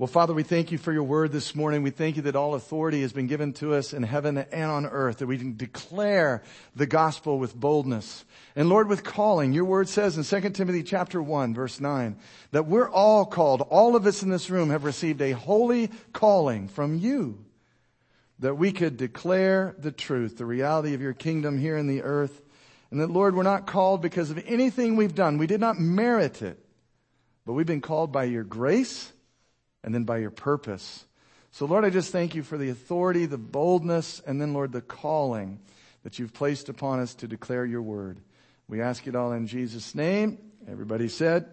Well, Father, we thank you for your word this morning. We thank you that all authority has been given to us in heaven and on earth, that we can declare the gospel with boldness. And Lord, with calling, your word says in 2 Timothy chapter 1 verse 9, that we're all called, all of us in this room have received a holy calling from you, that we could declare the truth, the reality of your kingdom here in the earth. And that Lord, we're not called because of anything we've done. We did not merit it, but we've been called by your grace and then by your purpose. So Lord, I just thank you for the authority, the boldness, and then Lord, the calling that you've placed upon us to declare your word. We ask it all in Jesus' name. Everybody said,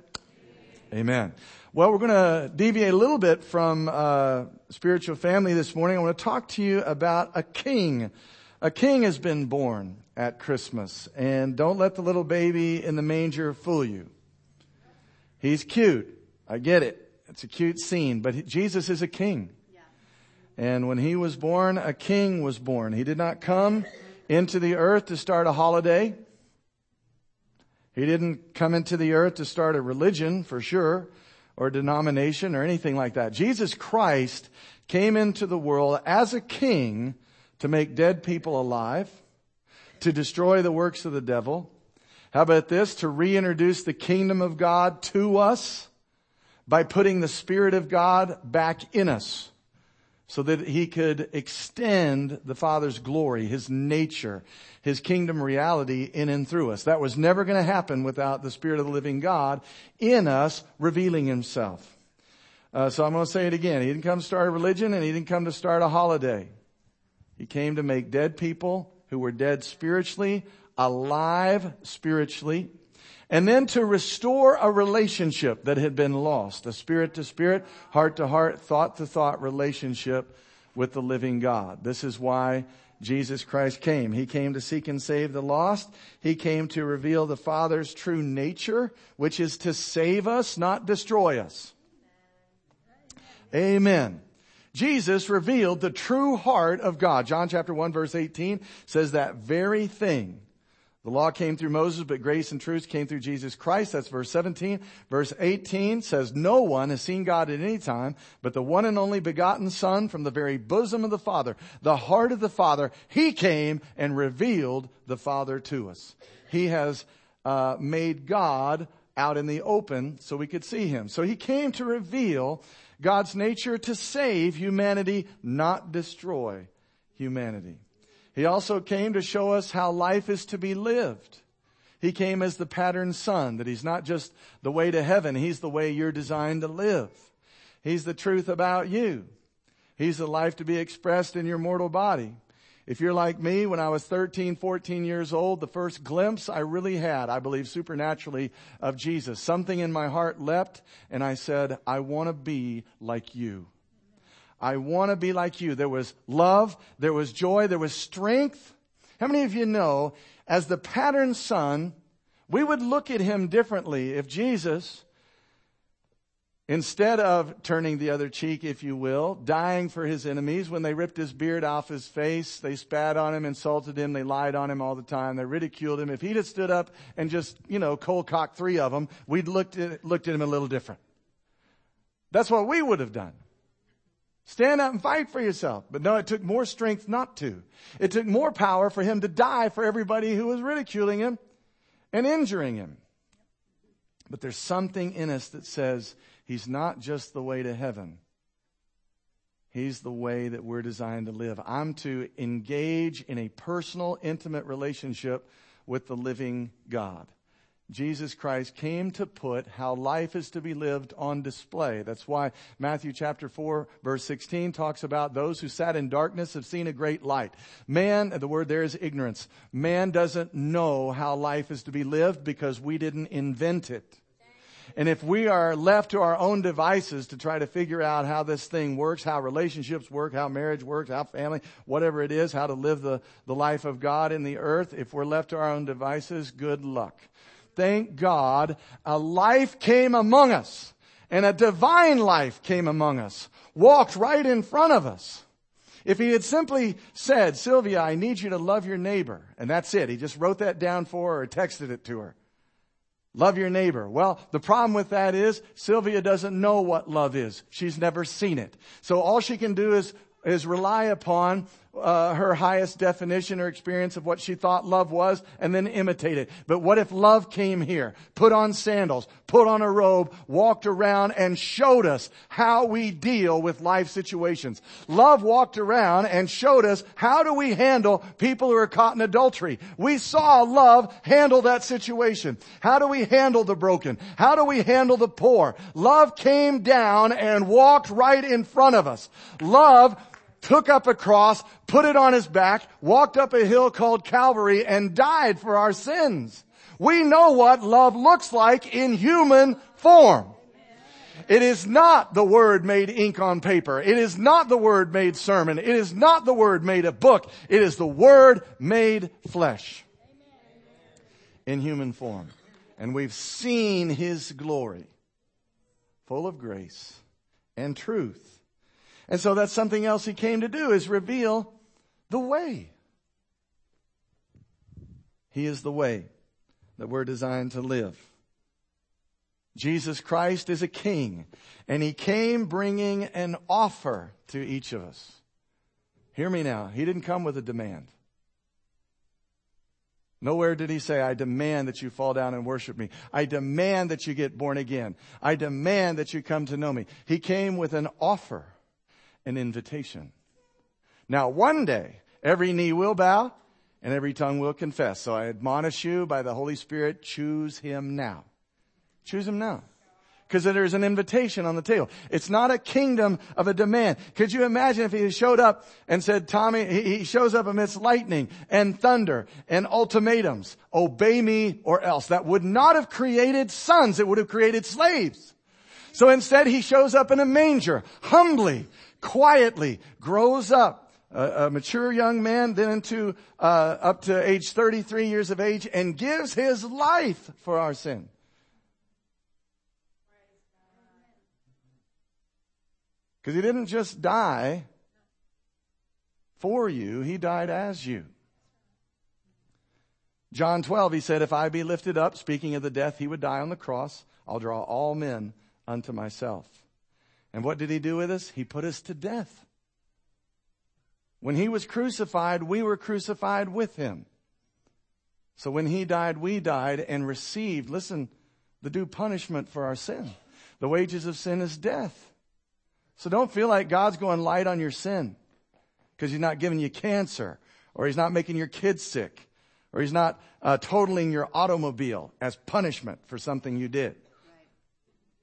Amen. Amen. Well, we're going to deviate a little bit from uh, spiritual family this morning. I want to talk to you about a king. A king has been born at Christmas, and don't let the little baby in the manger fool you. He's cute. I get it. It's a cute scene, but Jesus is a king. And when he was born, a king was born. He did not come into the earth to start a holiday. He didn't come into the earth to start a religion for sure, or denomination or anything like that. Jesus Christ came into the world as a king to make dead people alive, to destroy the works of the devil. How about this? To reintroduce the kingdom of God to us by putting the Spirit of God back in us so that he could extend the Father's glory, his nature, his kingdom reality in and through us. That was never going to happen without the Spirit of the living God in us revealing himself. Uh, so I'm going to say it again. He didn't come to start a religion and he didn't come to start a holiday. He came to make dead people who were dead spiritually, alive spiritually, and then to restore a relationship that had been lost, a spirit to spirit, heart to heart, thought to thought relationship with the living God. This is why Jesus Christ came. He came to seek and save the lost. He came to reveal the Father's true nature, which is to save us, not destroy us. Amen. Jesus revealed the true heart of God. John chapter 1 verse 18 says that very thing the law came through Moses, but grace and truth came through Jesus Christ. That's verse 17. Verse 18 says, No one has seen God at any time, but the one and only begotten Son from the very bosom of the Father, the heart of the Father, He came and revealed the Father to us. He has uh, made God out in the open so we could see Him. So He came to reveal God's nature to save humanity, not destroy humanity. He also came to show us how life is to be lived. He came as the pattern son, that he's not just the way to heaven, he's the way you're designed to live. He's the truth about you. He's the life to be expressed in your mortal body. If you're like me, when I was 13, 14 years old, the first glimpse I really had, I believe supernaturally, of Jesus, something in my heart leapt and I said, I want to be like you. I want to be like you. There was love, there was joy, there was strength. How many of you know, as the pattern son, we would look at him differently if Jesus, instead of turning the other cheek, if you will, dying for his enemies, when they ripped his beard off his face, they spat on him, insulted him, they lied on him all the time, they ridiculed him. If he'd have stood up and just, you know, cold cocked three of them, we'd looked at, looked at him a little different. That's what we would have done. Stand up and fight for yourself. But no, it took more strength not to. It took more power for him to die for everybody who was ridiculing him and injuring him. But there's something in us that says he's not just the way to heaven. He's the way that we're designed to live. I'm to engage in a personal, intimate relationship with the living God. Jesus Christ came to put how life is to be lived on display. That's why Matthew chapter 4 verse 16 talks about those who sat in darkness have seen a great light. Man, the word there is ignorance. Man doesn't know how life is to be lived because we didn't invent it. And if we are left to our own devices to try to figure out how this thing works, how relationships work, how marriage works, how family, whatever it is, how to live the, the life of God in the earth, if we're left to our own devices, good luck thank God, a life came among us and a divine life came among us, walked right in front of us. If he had simply said, Sylvia, I need you to love your neighbor, and that's it. He just wrote that down for her or texted it to her. Love your neighbor. Well, the problem with that is Sylvia doesn't know what love is. She's never seen it. So all she can do is, is rely upon uh, her highest definition or experience of what she thought love was and then imitate it. But what if love came here, put on sandals, put on a robe, walked around and showed us how we deal with life situations? Love walked around and showed us how do we handle people who are caught in adultery. We saw love handle that situation. How do we handle the broken? How do we handle the poor? Love came down and walked right in front of us. Love took up a cross, put it on his back, walked up a hill called Calvary and died for our sins. We know what love looks like in human form. It is not the word made ink on paper. It is not the word made sermon. It is not the word made a book. It is the word made flesh in human form. And we've seen his glory full of grace and truth and so that's something else he came to do is reveal the way. He is the way that we're designed to live. Jesus Christ is a king and he came bringing an offer to each of us. Hear me now. He didn't come with a demand. Nowhere did he say, I demand that you fall down and worship me. I demand that you get born again. I demand that you come to know me. He came with an offer an invitation. Now, one day, every knee will bow and every tongue will confess. So I admonish you by the Holy Spirit, choose him now. Choose him now. Because there's an invitation on the table. It's not a kingdom of a demand. Could you imagine if he showed up and said, Tommy, he shows up amidst lightning and thunder and ultimatums. Obey me or else. That would not have created sons. It would have created slaves. So instead he shows up in a manger, humbly, quietly grows up, a, a mature young man, then into uh, up to age 33 years of age, and gives his life for our sin. Because he didn't just die for you, he died as you. John 12, he said, If I be lifted up, speaking of the death he would die on the cross, I'll draw all men unto myself. And what did he do with us? He put us to death. When he was crucified, we were crucified with him. So when he died, we died and received, listen, the due punishment for our sin. The wages of sin is death. So don't feel like God's going light on your sin because he's not giving you cancer or he's not making your kids sick or he's not uh, totaling your automobile as punishment for something you did.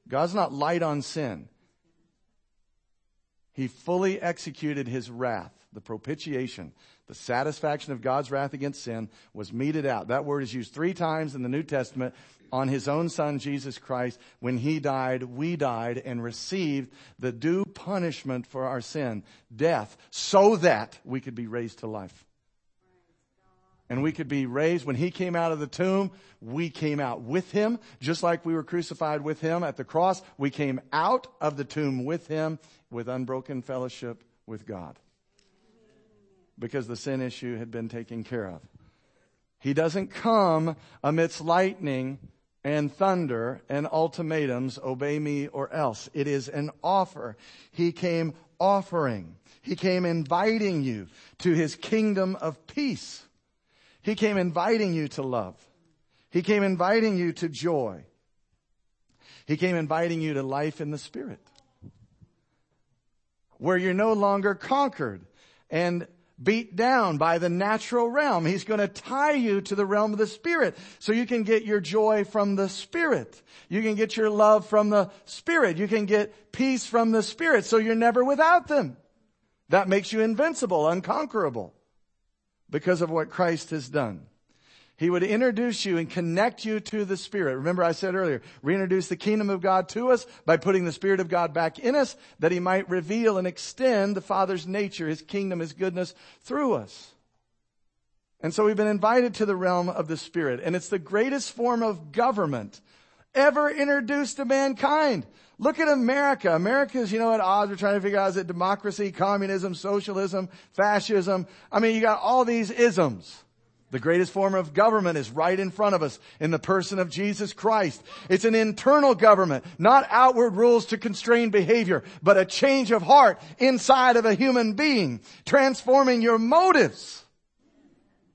God's not light on sin. He fully executed his wrath. The propitiation, the satisfaction of God's wrath against sin was meted out. That word is used three times in the New Testament on his own son, Jesus Christ. When he died, we died and received the due punishment for our sin, death, so that we could be raised to life. And we could be raised. When he came out of the tomb, we came out with him. Just like we were crucified with him at the cross, we came out of the tomb with him with unbroken fellowship with God because the sin issue had been taken care of. He doesn't come amidst lightning and thunder and ultimatums, obey me or else. It is an offer. He came offering. He came inviting you to his kingdom of peace. He came inviting you to love. He came inviting you to joy. He came inviting you to life in the Spirit where you're no longer conquered and beat down by the natural realm. He's going to tie you to the realm of the Spirit so you can get your joy from the Spirit. You can get your love from the Spirit. You can get peace from the Spirit so you're never without them. That makes you invincible, unconquerable because of what Christ has done. He would introduce you and connect you to the Spirit. Remember I said earlier, reintroduce the kingdom of God to us by putting the Spirit of God back in us that He might reveal and extend the Father's nature, His kingdom, His goodness through us. And so we've been invited to the realm of the Spirit and it's the greatest form of government ever introduced to mankind. Look at America. America is, you know, at odds. We're trying to figure out is it democracy, communism, socialism, fascism. I mean, you got all these isms The greatest form of government is right in front of us in the person of Jesus Christ. It's an internal government, not outward rules to constrain behavior, but a change of heart inside of a human being, transforming your motives,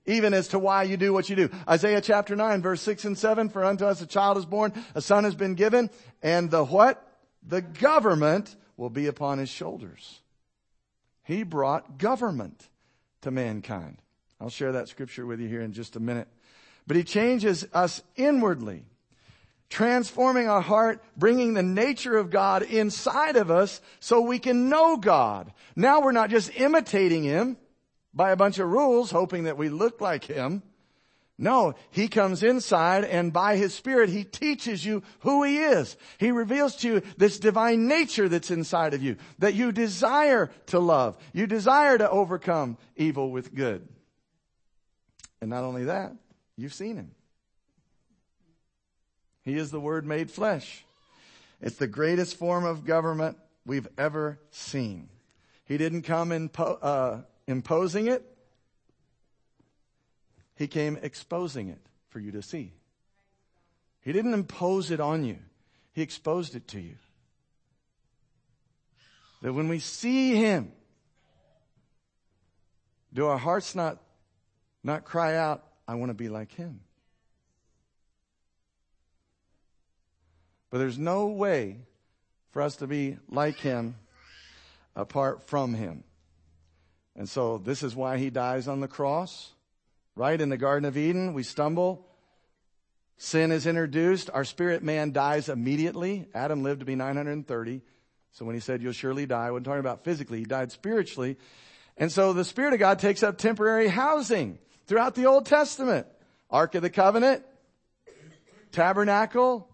even as to why you do what you do. Isaiah chapter 9 verse 6 and 7, for unto us a child is born, a son has been given, and the what? The government will be upon his shoulders. He brought government to mankind. I'll share that scripture with you here in just a minute. But he changes us inwardly, transforming our heart, bringing the nature of God inside of us so we can know God. Now we're not just imitating him by a bunch of rules, hoping that we look like him. No, he comes inside and by his spirit he teaches you who he is. He reveals to you this divine nature that's inside of you that you desire to love. You desire to overcome evil with good. And not only that, you've seen him. He is the Word made flesh. It's the greatest form of government we've ever seen. He didn't come impo- uh, imposing it. He came exposing it for you to see. He didn't impose it on you. He exposed it to you. That when we see Him, do our hearts not not cry out, I want to be like him. But there's no way for us to be like him apart from him. And so this is why he dies on the cross. Right? In the Garden of Eden, we stumble. Sin is introduced. Our spirit man dies immediately. Adam lived to be 930. So when he said, you'll surely die, wasn't talking about physically. He died spiritually. And so the Spirit of God takes up temporary housing throughout the Old Testament. Ark of the Covenant, Tabernacle,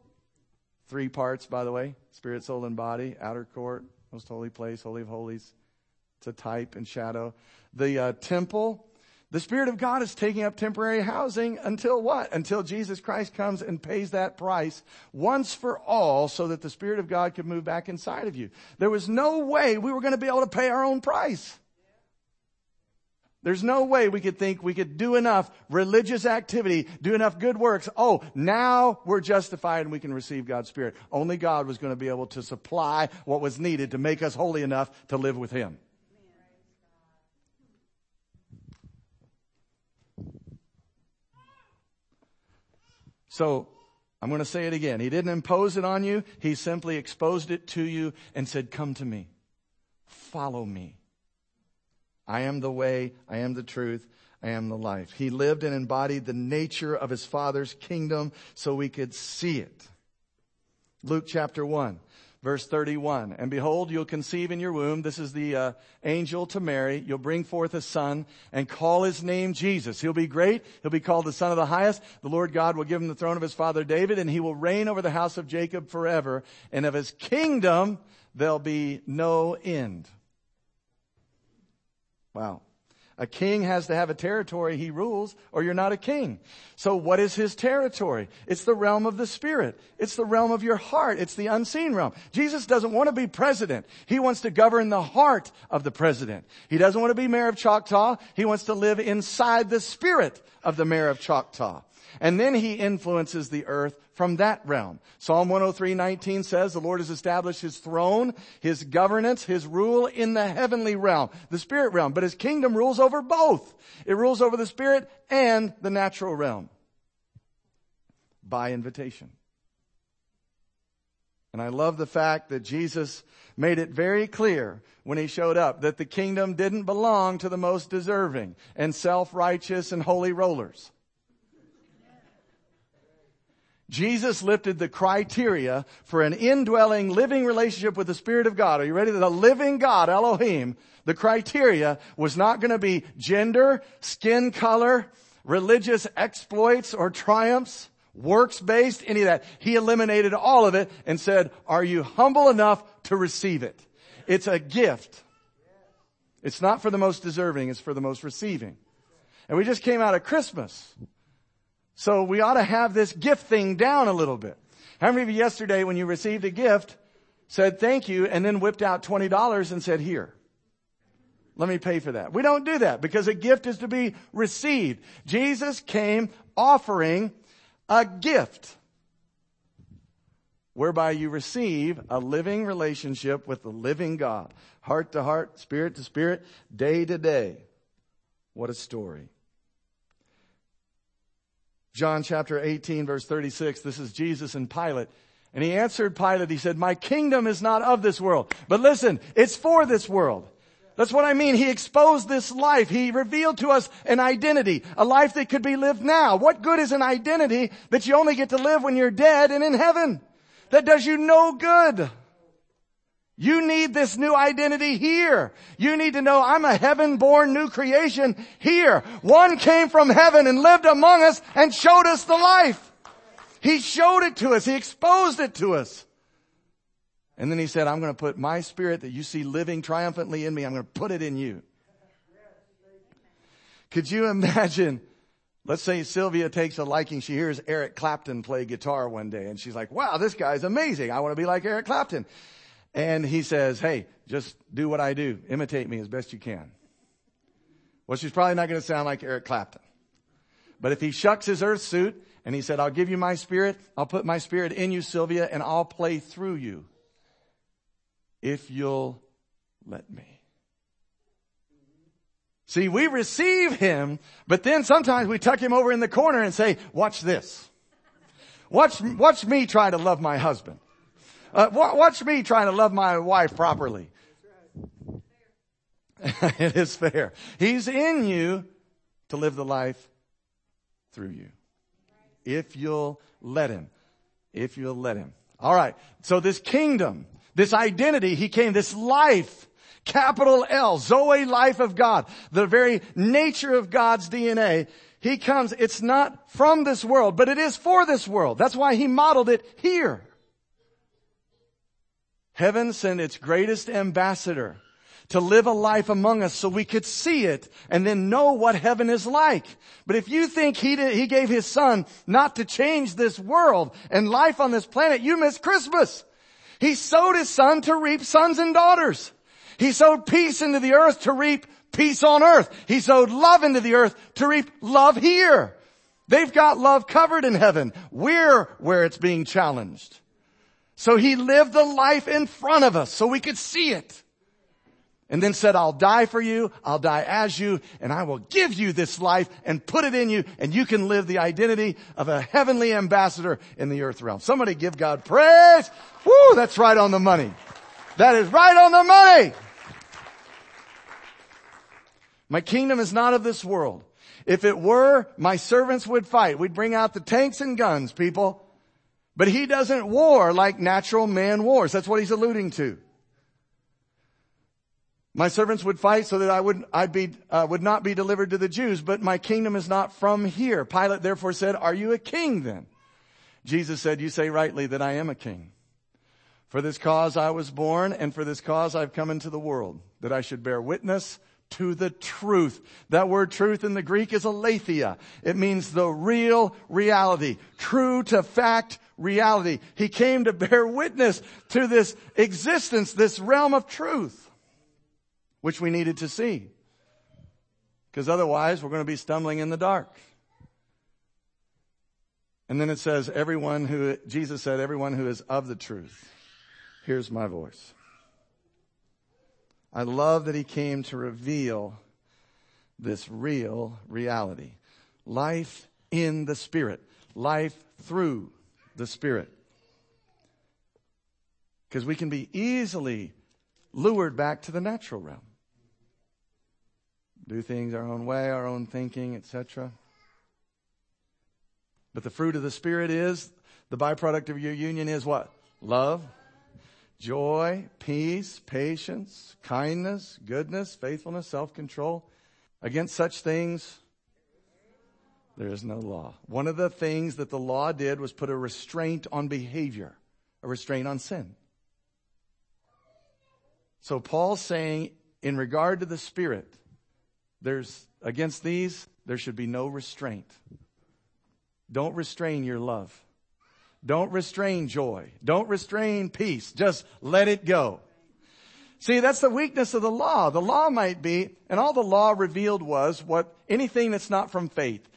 three parts, by the way, spirit, soul, and body, outer court, most holy place, holy of holies. It's a type and shadow. The uh, temple, the Spirit of God is taking up temporary housing until what? Until Jesus Christ comes and pays that price once for all so that the Spirit of God could move back inside of you. There was no way we were going to be able to pay our own price. There's no way we could think we could do enough religious activity, do enough good works. Oh, now we're justified and we can receive God's Spirit. Only God was going to be able to supply what was needed to make us holy enough to live with Him. So, I'm going to say it again. He didn't impose it on you. He simply exposed it to you and said, come to me. Follow me. I am the way, I am the truth, I am the life. He lived and embodied the nature of his father's kingdom so we could see it. Luke chapter 1 verse 31. And behold, you'll conceive in your womb. This is the uh, angel to Mary. You'll bring forth a son and call his name Jesus. He'll be great. He'll be called the son of the highest. The Lord God will give him the throne of his father David and he will reign over the house of Jacob forever. And of his kingdom, there'll be no end. Wow. A king has to have a territory he rules or you're not a king. So what is his territory? It's the realm of the spirit. It's the realm of your heart. It's the unseen realm. Jesus doesn't want to be president. He wants to govern the heart of the president. He doesn't want to be mayor of Choctaw. He wants to live inside the spirit of the mayor of Choctaw. And then he influences the earth from that realm. Psalm 103:19 says the Lord has established his throne, his governance, his rule in the heavenly realm, the spirit realm, but his kingdom rules over both. It rules over the spirit and the natural realm by invitation. And I love the fact that Jesus made it very clear when he showed up that the kingdom didn't belong to the most deserving and self-righteous and holy rollers. Jesus lifted the criteria for an indwelling, living relationship with the Spirit of God. Are you ready? The living God, Elohim, the criteria was not going to be gender, skin color, religious exploits or triumphs, works based, any of that. He eliminated all of it and said, are you humble enough to receive it? It's a gift. It's not for the most deserving, it's for the most receiving. And we just came out of Christmas. So we ought to have this gift thing down a little bit. How many of you yesterday when you received a gift said thank you and then whipped out $20 and said here? Let me pay for that. We don't do that because a gift is to be received. Jesus came offering a gift whereby you receive a living relationship with the living God, heart to heart, spirit to spirit, day to day. What a story. John chapter 18 verse 36, this is Jesus and Pilate. And he answered Pilate, he said, my kingdom is not of this world. But listen, it's for this world. That's what I mean. He exposed this life. He revealed to us an identity, a life that could be lived now. What good is an identity that you only get to live when you're dead and in heaven? That does you no good. You need this new identity here. You need to know I'm a heaven born new creation here. One came from heaven and lived among us and showed us the life. He showed it to us. He exposed it to us. And then he said, I'm going to put my spirit that you see living triumphantly in me, I'm going to put it in you. Could you imagine? Let's say Sylvia takes a liking. She hears Eric Clapton play guitar one day and she's like, wow, this guy's amazing. I want to be like Eric Clapton. And he says, hey, just do what I do. Imitate me as best you can. Well, she's probably not going to sound like Eric Clapton. But if he shucks his earth suit and he said, I'll give you my spirit, I'll put my spirit in you, Sylvia, and I'll play through you if you'll let me. See, we receive him, but then sometimes we tuck him over in the corner and say, watch this. Watch, watch me try to love my husband. Uh, watch me trying to love my wife properly. it is fair. He's in you to live the life through you. If you'll let him. If you'll let him. All right. So this kingdom this identity, he came, this life, capital L, Zoe life of God, the very nature of God's DNA. He comes, it's not from this world, but it is for this world. That's why he modeled it here. Heaven sent its greatest ambassador to live a life among us so we could see it and then know what heaven is like. But if you think he did, he gave his son not to change this world and life on this planet, you miss Christmas. He sowed his son to reap sons and daughters. He sowed peace into the earth to reap peace on earth. He sowed love into the earth to reap love here. They've got love covered in heaven. We're where it's being challenged. So he lived the life in front of us so we could see it and then said, I'll die for you, I'll die as you, and I will give you this life and put it in you, and you can live the identity of a heavenly ambassador in the earth realm. Somebody give God praise. Woo, that's right on the money. That is right on the money. My kingdom is not of this world. If it were, my servants would fight. We'd bring out the tanks and guns, people. But he doesn't war like natural man wars. That's what he's alluding to. My servants would fight so that I would, I'd be, uh, would not be delivered to the Jews, but my kingdom is not from here. Pilate therefore said, are you a king then? Jesus said, you say rightly that I am a king. For this cause I was born and for this cause I've come into the world, that I should bear witness to the truth. That word truth in the Greek is aletheia. It means the real reality. True to fact reality. He came to bear witness to this existence, this realm of truth which we needed to see. Because otherwise we're going to be stumbling in the dark. And then it says, everyone who, Jesus said, everyone who is of the truth hears my voice. I love that he came to reveal this real reality. Life in the Spirit. Life through the Spirit. Because we can be easily lured back to the natural realm do things our own way, our own thinking, etc. But the fruit of the Spirit is, the byproduct of your union is what? Love, joy, peace, patience, kindness, goodness, faithfulness, self-control. Against such things, there is no law. One of the things that the law did was put a restraint on behavior, a restraint on sin. So Paul's saying, in regard to the Spirit, there's, against these, there should be no restraint. Don't restrain your love. Don't restrain joy. Don't restrain peace. Just let it go. See, that's the weakness of the law. The law might be, and all the law revealed was what anything that's not from faith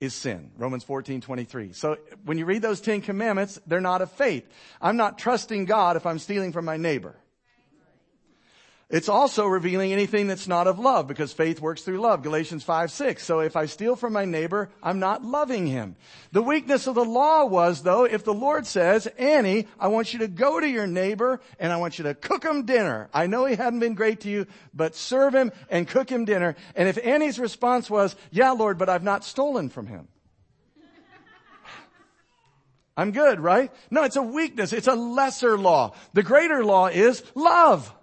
is sin. Romans 14, 23. So when you read those Ten Commandments, they're not of faith. I'm not trusting God if I'm stealing from my neighbor. It's also revealing anything that's not of love because faith works through love. Galatians 5, 6. So if I steal from my neighbor, I'm not loving him. The weakness of the law was though, if the Lord says, Annie, I want you to go to your neighbor and I want you to cook him dinner. I know he hadn't been great to you, but serve him and cook him dinner. And if Annie's response was, yeah, Lord, but I've not stolen from him. I'm good, right? No, it's a weakness. It's a lesser law. The greater law is love.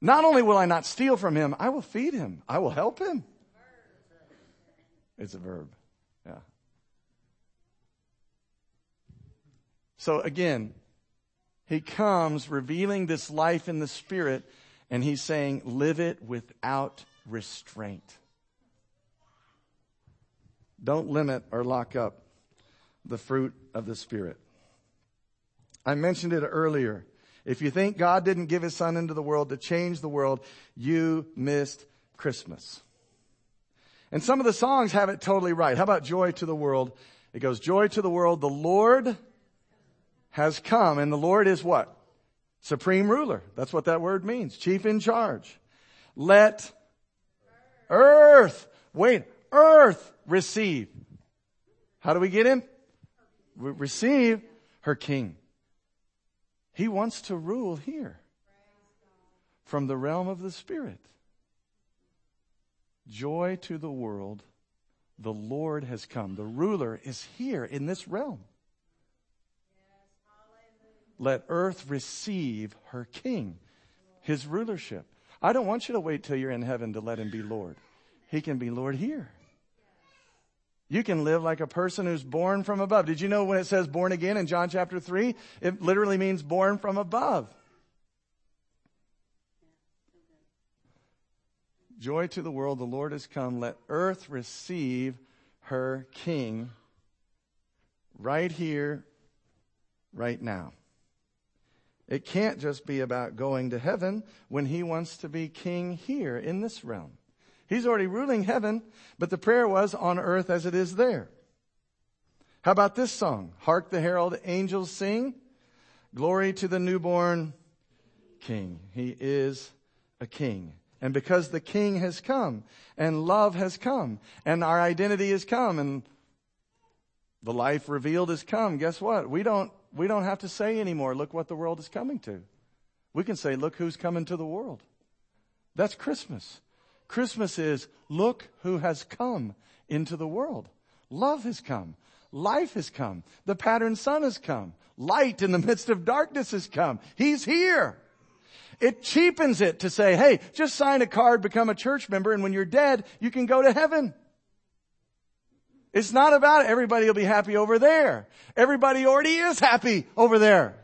Not only will I not steal from him, I will feed him. I will help him. It's a verb. Yeah. So again, he comes revealing this life in the spirit and he's saying, live it without restraint. Don't limit or lock up the fruit of the spirit. I mentioned it earlier. If you think God didn't give his son into the world to change the world, you missed Christmas. And some of the songs have it totally right. How about joy to the world? It goes, joy to the world. The Lord has come. And the Lord is what? Supreme ruler. That's what that word means. Chief in charge. Let earth, wait, earth receive. How do we get him? We receive her king. He wants to rule here from the realm of the Spirit. Joy to the world. The Lord has come. The ruler is here in this realm. Let earth receive her king, his rulership. I don't want you to wait till you're in heaven to let him be Lord. He can be Lord here. You can live like a person who's born from above. Did you know when it says born again in John chapter 3? It literally means born from above. Joy to the world, the Lord has come. Let earth receive her king right here, right now. It can't just be about going to heaven when he wants to be king here in this realm. He's already ruling heaven, but the prayer was on earth as it is there. How about this song? Hark the herald angels sing. Glory to the newborn king. He is a king. And because the king has come and love has come and our identity has come and the life revealed has come, guess what? We don't, we don't have to say anymore, look what the world is coming to. We can say, look who's coming to the world. That's Christmas. Christmas is look who has come into the world. Love has come. Life has come. The pattern son has come. Light in the midst of darkness has come. He's here. It cheapens it to say, hey, just sign a card, become a church member, and when you're dead, you can go to heaven. It's not about everybody will be happy over there. Everybody already is happy over there.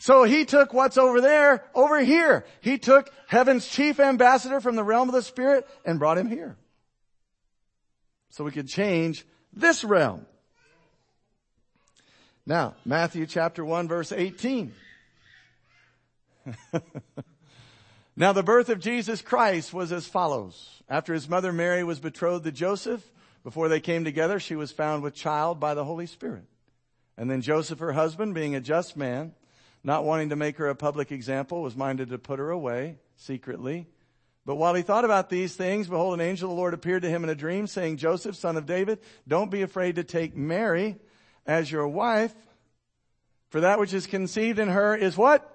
So he took what's over there, over here. He took heaven's chief ambassador from the realm of the spirit and brought him here. So we could change this realm. Now, Matthew chapter 1 verse 18. now the birth of Jesus Christ was as follows. After his mother Mary was betrothed to Joseph, before they came together, she was found with child by the Holy Spirit. And then Joseph, her husband, being a just man, not wanting to make her a public example, was minded to put her away secretly. But while he thought about these things, behold, an angel of the Lord appeared to him in a dream, saying, Joseph, son of David, don't be afraid to take Mary as your wife, for that which is conceived in her is what?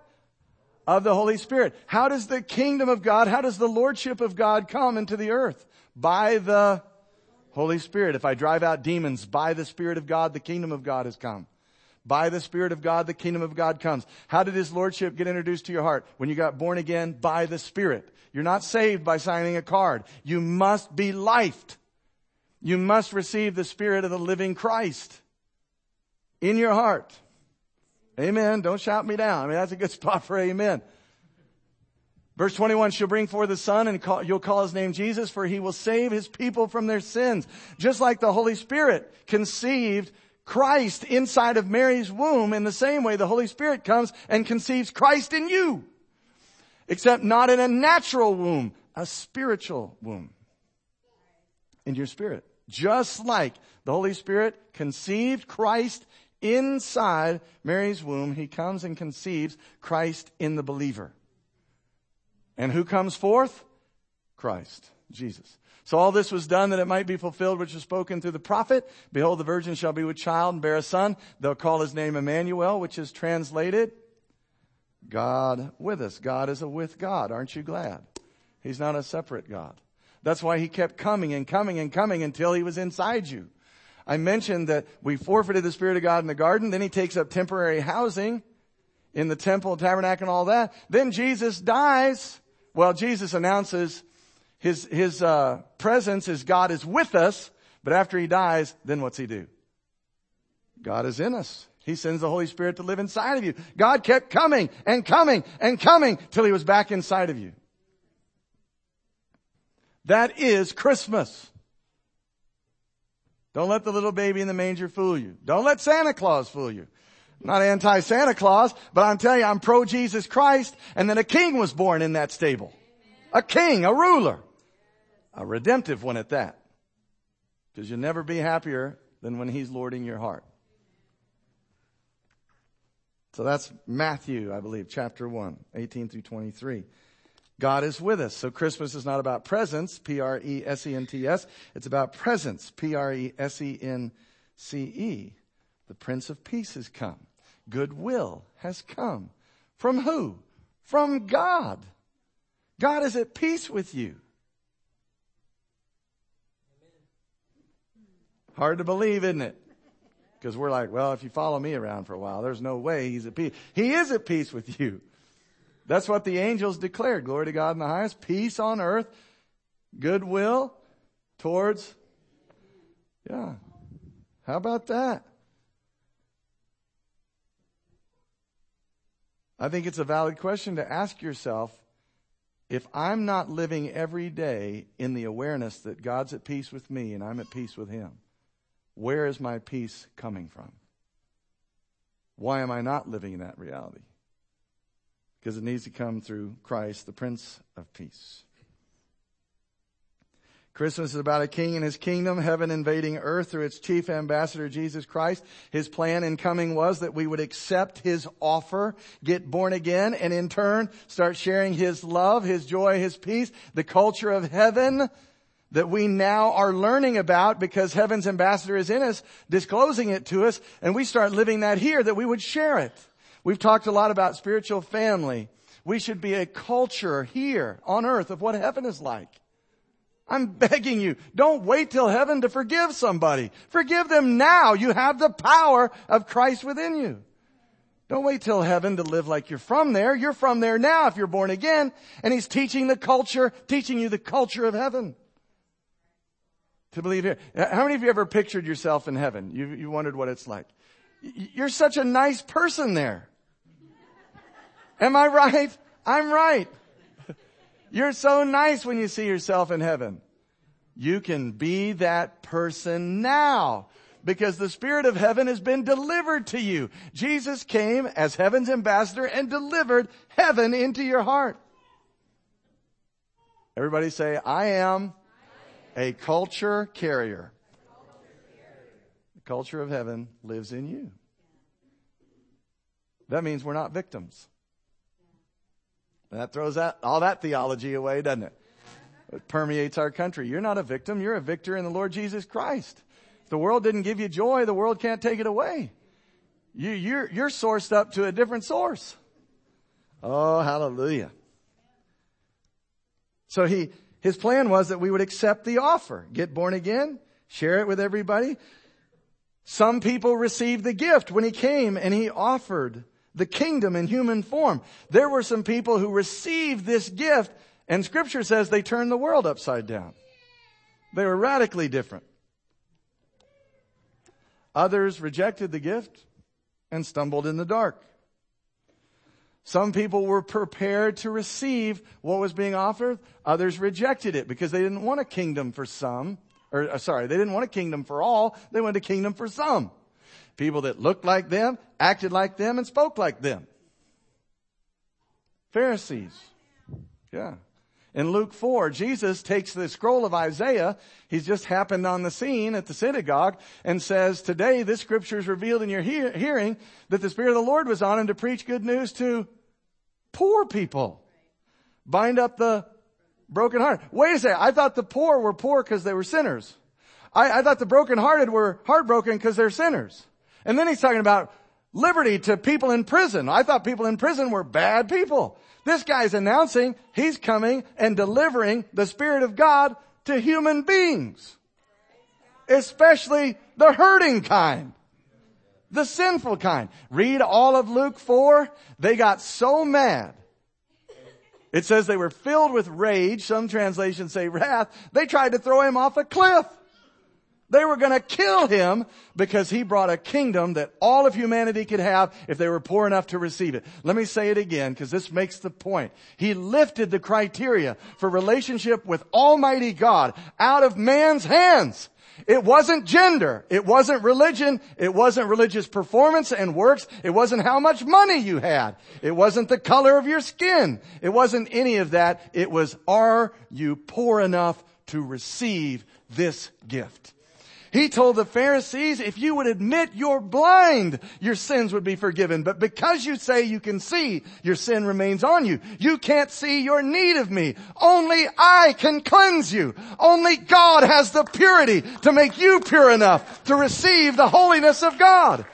Of the Holy Spirit. How does the kingdom of God, how does the lordship of God come into the earth? By the Holy Spirit. If I drive out demons by the Spirit of God, the kingdom of God has come. By the Spirit of God, the kingdom of God comes. How did His Lordship get introduced to your heart? When you got born again by the Spirit. You're not saved by signing a card. You must be lifed. You must receive the Spirit of the living Christ in your heart. Amen. Don't shout me down. I mean, that's a good spot for amen. Verse 21, she'll bring forth a son and call, you'll call his name Jesus for he will save his people from their sins. Just like the Holy Spirit conceived Christ inside of Mary's womb in the same way the Holy Spirit comes and conceives Christ in you. except not in a natural womb, a spiritual womb. In your spirit. Just like the Holy Spirit conceived Christ inside Mary's womb, he comes and conceives Christ in the believer. And who comes forth? Christ, Jesus. So all this was done that it might be fulfilled which was spoken through the prophet. Behold, the virgin shall be with child and bear a son. They'll call his name Emmanuel, which is translated God with us. God is a with God. Aren't you glad? He's not a separate God. That's why he kept coming and coming and coming until he was inside you. I mentioned that we forfeited the Spirit of God in the garden. Then he takes up temporary housing in the temple, tabernacle, and all that. Then Jesus dies. Well, Jesus announces his, his uh, presence is God is with us. But after he dies, then what's he do? God is in us. He sends the Holy Spirit to live inside of you. God kept coming and coming and coming till he was back inside of you. That is Christmas. Don't let the little baby in the manger fool you. Don't let Santa Claus fool you. I'm not anti-Santa Claus, but I'm telling you, I'm pro-Jesus Christ, and then a king was born in that stable. A king, a ruler. A redemptive one at that. Because you'll never be happier than when he's lording your heart. So that's Matthew, I believe, chapter 1, 18 through 23. God is with us. So Christmas is not about presents, P-R-E-S-E-N-T-S. It's about presence, P-R-E-S-E-N-C-E. The Prince of Peace has come. Goodwill has come. From who? From God. God is at peace with you. Hard to believe, isn't it? Because we're like, well, if you follow me around for a while, there's no way he's at peace. He is at peace with you. That's what the angels declared. Glory to God in the highest. Peace on earth. Goodwill towards. Yeah. How about that? I think it's a valid question to ask yourself if I'm not living every day in the awareness that God's at peace with me and I'm at peace with Him, where is my peace coming from? Why am I not living in that reality? Because it needs to come through Christ, the Prince of Peace. Christmas is about a king and his kingdom, heaven invading earth through its chief ambassador, Jesus Christ. His plan in coming was that we would accept his offer, get born again, and in turn start sharing his love, his joy, his peace, the culture of heaven that we now are learning about because heaven's ambassador is in us, disclosing it to us, and we start living that here, that we would share it. We've talked a lot about spiritual family. We should be a culture here on earth of what heaven is like. I'm begging you, don't wait till heaven to forgive somebody. Forgive them now. You have the power of Christ within you. Don't wait till heaven to live like you're from there. You're from there now if you're born again. And He's teaching the culture, teaching you the culture of heaven to believe here. How many of you ever pictured yourself in heaven? You, you wondered what it's like. You're such a nice person there. Am I right? I'm right. You're so nice when you see yourself in heaven. You can be that person now because the spirit of heaven has been delivered to you. Jesus came as heaven's ambassador and delivered heaven into your heart. Everybody say, I am a culture carrier. The culture of heaven lives in you. That means we're not victims. That throws that, all that theology away, doesn't it? It permeates our country. You're not a victim. You're a victor in the Lord Jesus Christ. If the world didn't give you joy, the world can't take it away. You, you're, you're sourced up to a different source. Oh, hallelujah. So he, his plan was that we would accept the offer, get born again, share it with everybody. Some people received the gift when he came and he offered the kingdom in human form. There were some people who received this gift and scripture says they turned the world upside down. They were radically different. Others rejected the gift and stumbled in the dark. Some people were prepared to receive what was being offered. Others rejected it because they didn't want a kingdom for some. Or, uh, sorry, they didn't want a kingdom for all. They wanted a kingdom for some. People that looked like them, acted like them, and spoke like them. Pharisees. Yeah. In Luke 4, Jesus takes the scroll of Isaiah. He's just happened on the scene at the synagogue and says, today this scripture is revealed in your hearing that the Spirit of the Lord was on him to preach good news to poor people. Bind up the broken heart. Wait a second. I thought the poor were poor because they were sinners. I, I thought the brokenhearted were heartbroken because they're sinners. And then he's talking about liberty to people in prison. I thought people in prison were bad people. This guy's announcing he's coming and delivering the Spirit of God to human beings. Especially the hurting kind. The sinful kind. Read all of Luke 4. They got so mad. It says they were filled with rage. Some translations say wrath. They tried to throw him off a cliff. They were going to kill him because he brought a kingdom that all of humanity could have if they were poor enough to receive it. Let me say it again because this makes the point. He lifted the criteria for relationship with Almighty God out of man's hands. It wasn't gender. It wasn't religion. It wasn't religious performance and works. It wasn't how much money you had. It wasn't the color of your skin. It wasn't any of that. It was, are you poor enough to receive this gift? He told the Pharisees, if you would admit you're blind, your sins would be forgiven. But because you say you can see, your sin remains on you. You can't see your need of me. Only I can cleanse you. Only God has the purity to make you pure enough to receive the holiness of God.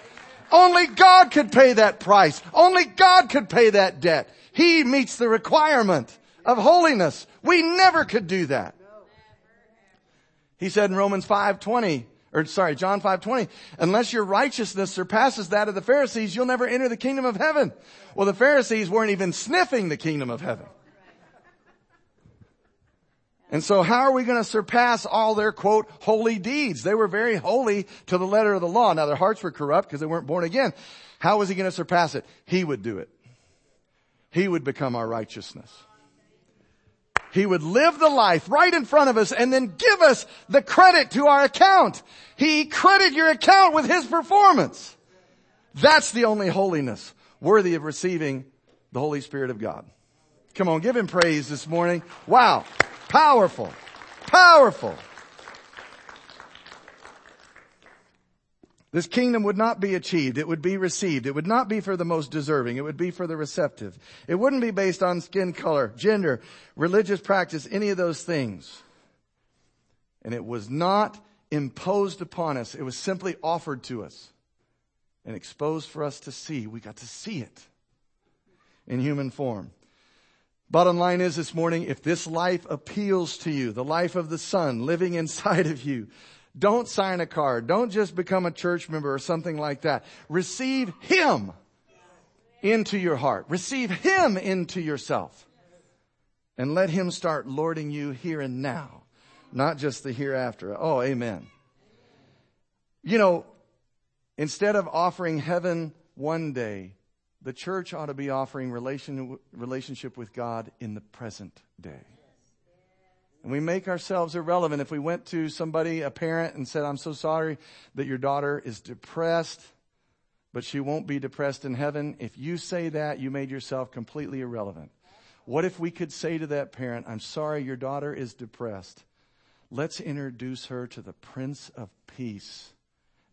Only God could pay that price. Only God could pay that debt. He meets the requirement of holiness. We never could do that. He said in Romans 5:20, or sorry, John 5:20, unless your righteousness surpasses that of the Pharisees, you'll never enter the kingdom of heaven. Well, the Pharisees weren't even sniffing the kingdom of heaven. And so how are we going to surpass all their quote holy deeds? They were very holy to the letter of the law. Now their hearts were corrupt because they weren't born again. How was he going to surpass it? He would do it. He would become our righteousness. He would live the life right in front of us and then give us the credit to our account. He credit your account with His performance. That's the only holiness worthy of receiving the Holy Spirit of God. Come on, give Him praise this morning. Wow. Powerful. Powerful. This kingdom would not be achieved. It would be received. It would not be for the most deserving. It would be for the receptive. It wouldn't be based on skin color, gender, religious practice, any of those things. And it was not imposed upon us. It was simply offered to us and exposed for us to see. We got to see it in human form. Bottom line is this morning, if this life appeals to you, the life of the Son living inside of you, don't sign a card. Don't just become a church member or something like that. Receive Him into your heart. Receive Him into yourself. And let Him start lording you here and now, not just the hereafter. Oh, amen. You know, instead of offering heaven one day, the church ought to be offering relation, relationship with God in the present day. And we make ourselves irrelevant. If we went to somebody, a parent, and said, I'm so sorry that your daughter is depressed, but she won't be depressed in heaven. If you say that, you made yourself completely irrelevant. What if we could say to that parent, I'm sorry your daughter is depressed. Let's introduce her to the Prince of Peace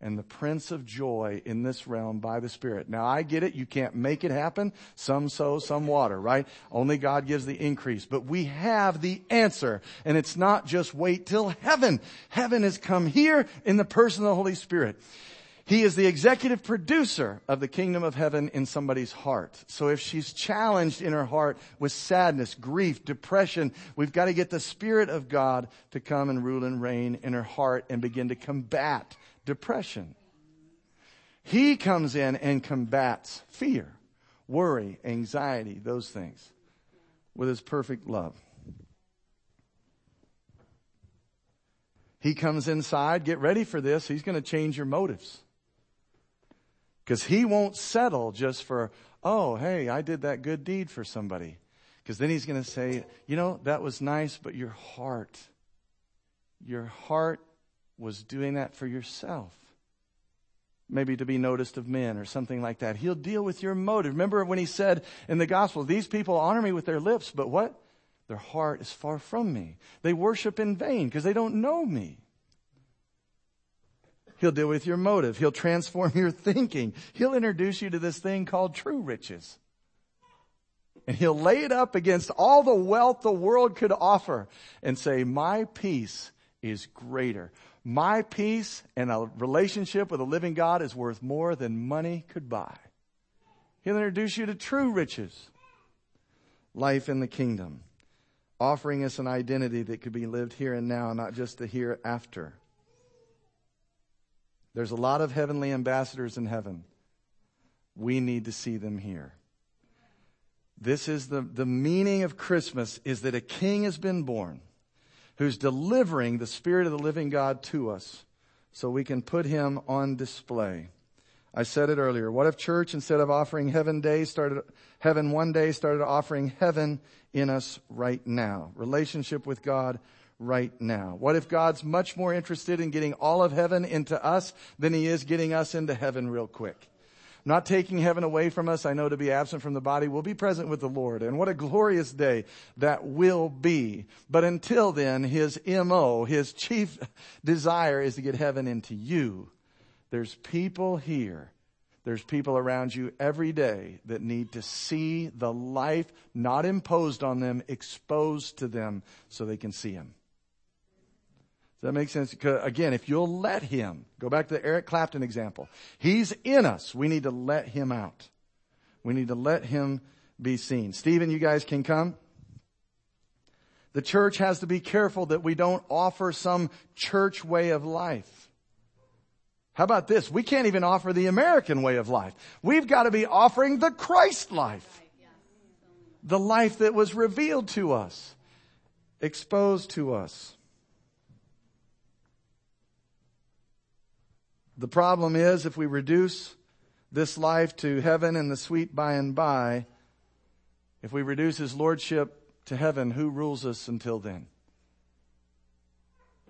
and the Prince of Joy in this realm by the Spirit. Now I get it. You can't make it happen. Some sow, some water, right? Only God gives the increase. But we have the answer. And it's not just wait till heaven. Heaven has come here in the person of the Holy Spirit. He is the executive producer of the kingdom of heaven in somebody's heart. So if she's challenged in her heart with sadness, grief, depression, we've got to get the Spirit of God to come and rule and reign in her heart and begin to combat depression. He comes in and combats fear, worry, anxiety, those things with his perfect love. He comes inside, get ready for this. He's going to change your motives. Because he won't settle just for, oh, hey, I did that good deed for somebody. Because then he's going to say, you know, that was nice, but your heart, your heart was doing that for yourself. Maybe to be noticed of men or something like that. He'll deal with your motive. Remember when he said in the gospel, these people honor me with their lips, but what? Their heart is far from me. They worship in vain because they don't know me. He'll deal with your motive. He'll transform your thinking. He'll introduce you to this thing called true riches. And he'll lay it up against all the wealth the world could offer and say, my peace is greater. My peace and a relationship with a living God is worth more than money could buy. He'll introduce you to true riches. Life in the kingdom. Offering us an identity that could be lived here and now, not just the hereafter. There's a lot of heavenly ambassadors in heaven. We need to see them here. This is the, the meaning of Christmas is that a king has been born who's delivering the Spirit of the living God to us so we can put him on display. I said it earlier. What if church, instead of offering heaven day, started, heaven one day, started offering heaven in us right now? Relationship with God right now. What if God's much more interested in getting all of heaven into us than he is getting us into heaven real quick? Not taking heaven away from us. I know to be absent from the body will be present with the Lord. And what a glorious day that will be. But until then, his MO, his chief desire is to get heaven into you. There's people here. There's people around you every day that need to see the life not imposed on them, exposed to them so they can see him. Does that make sense? Again, if you'll let him, go back to the Eric Clapton example. He's in us. We need to let him out. We need to let him be seen. Stephen, you guys can come. The church has to be careful that we don't offer some church way of life. How about this? We can't even offer the American way of life. We've got to be offering the Christ life. The life that was revealed to us, exposed to us. The problem is if we reduce this life to heaven and the sweet by and by, if we reduce his lordship to heaven, who rules us until then?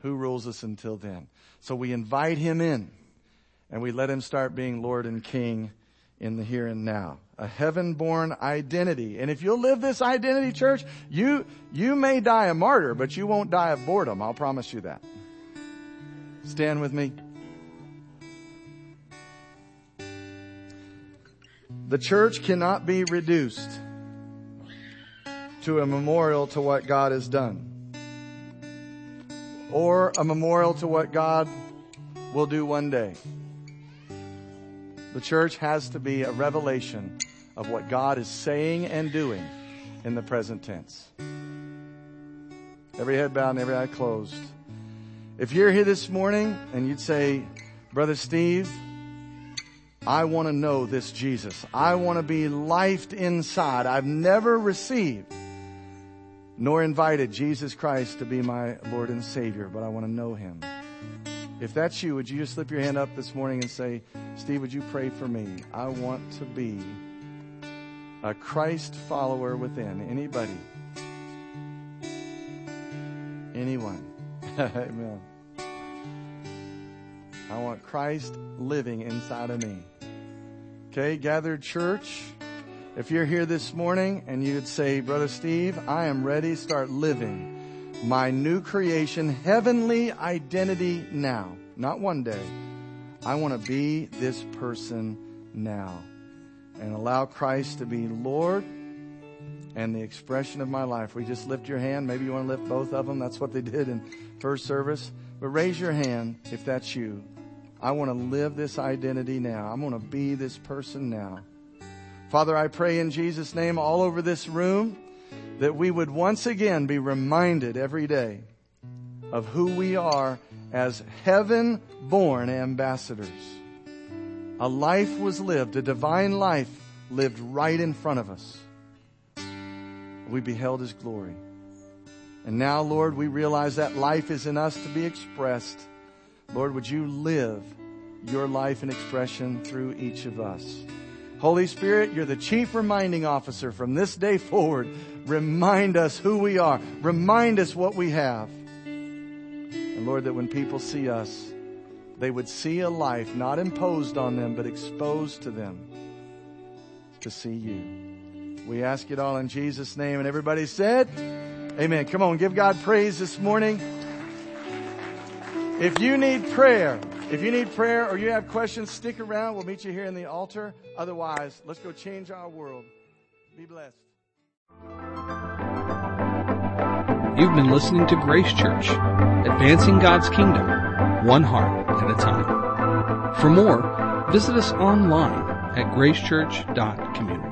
Who rules us until then? So we invite him in and we let him start being Lord and King in the here and now. A heaven born identity. And if you'll live this identity, church, you, you may die a martyr, but you won't die of boredom. I'll promise you that. Stand with me. The church cannot be reduced to a memorial to what God has done or a memorial to what God will do one day. The church has to be a revelation of what God is saying and doing in the present tense. Every head bowed and every eye closed. If you're here this morning and you'd say, Brother Steve, I want to know this Jesus. I want to be lifed inside. I've never received nor invited Jesus Christ to be my Lord and Savior, but I want to know Him. If that's you, would you just slip your hand up this morning and say, Steve, would you pray for me? I want to be a Christ follower within. Anybody? Anyone? Amen. I want Christ living inside of me. Okay, gathered church. If you're here this morning and you'd say, Brother Steve, I am ready to start living my new creation, heavenly identity now, not one day. I want to be this person now and allow Christ to be Lord and the expression of my life. We just lift your hand. Maybe you want to lift both of them. That's what they did in first service. But raise your hand if that's you. I want to live this identity now. I'm going to be this person now. Father, I pray in Jesus' name all over this room that we would once again be reminded every day of who we are as heaven born ambassadors. A life was lived, a divine life lived right in front of us. We beheld his glory. And now, Lord, we realize that life is in us to be expressed Lord, would you live your life and expression through each of us? Holy Spirit, you're the chief reminding officer from this day forward. Remind us who we are. Remind us what we have. And Lord, that when people see us, they would see a life not imposed on them, but exposed to them to see you. We ask it all in Jesus' name. And everybody said, Amen. Come on, give God praise this morning. If you need prayer, if you need prayer or you have questions, stick around. We'll meet you here in the altar. Otherwise, let's go change our world. Be blessed. You've been listening to Grace Church, advancing God's kingdom, one heart at a time. For more, visit us online at gracechurch.community.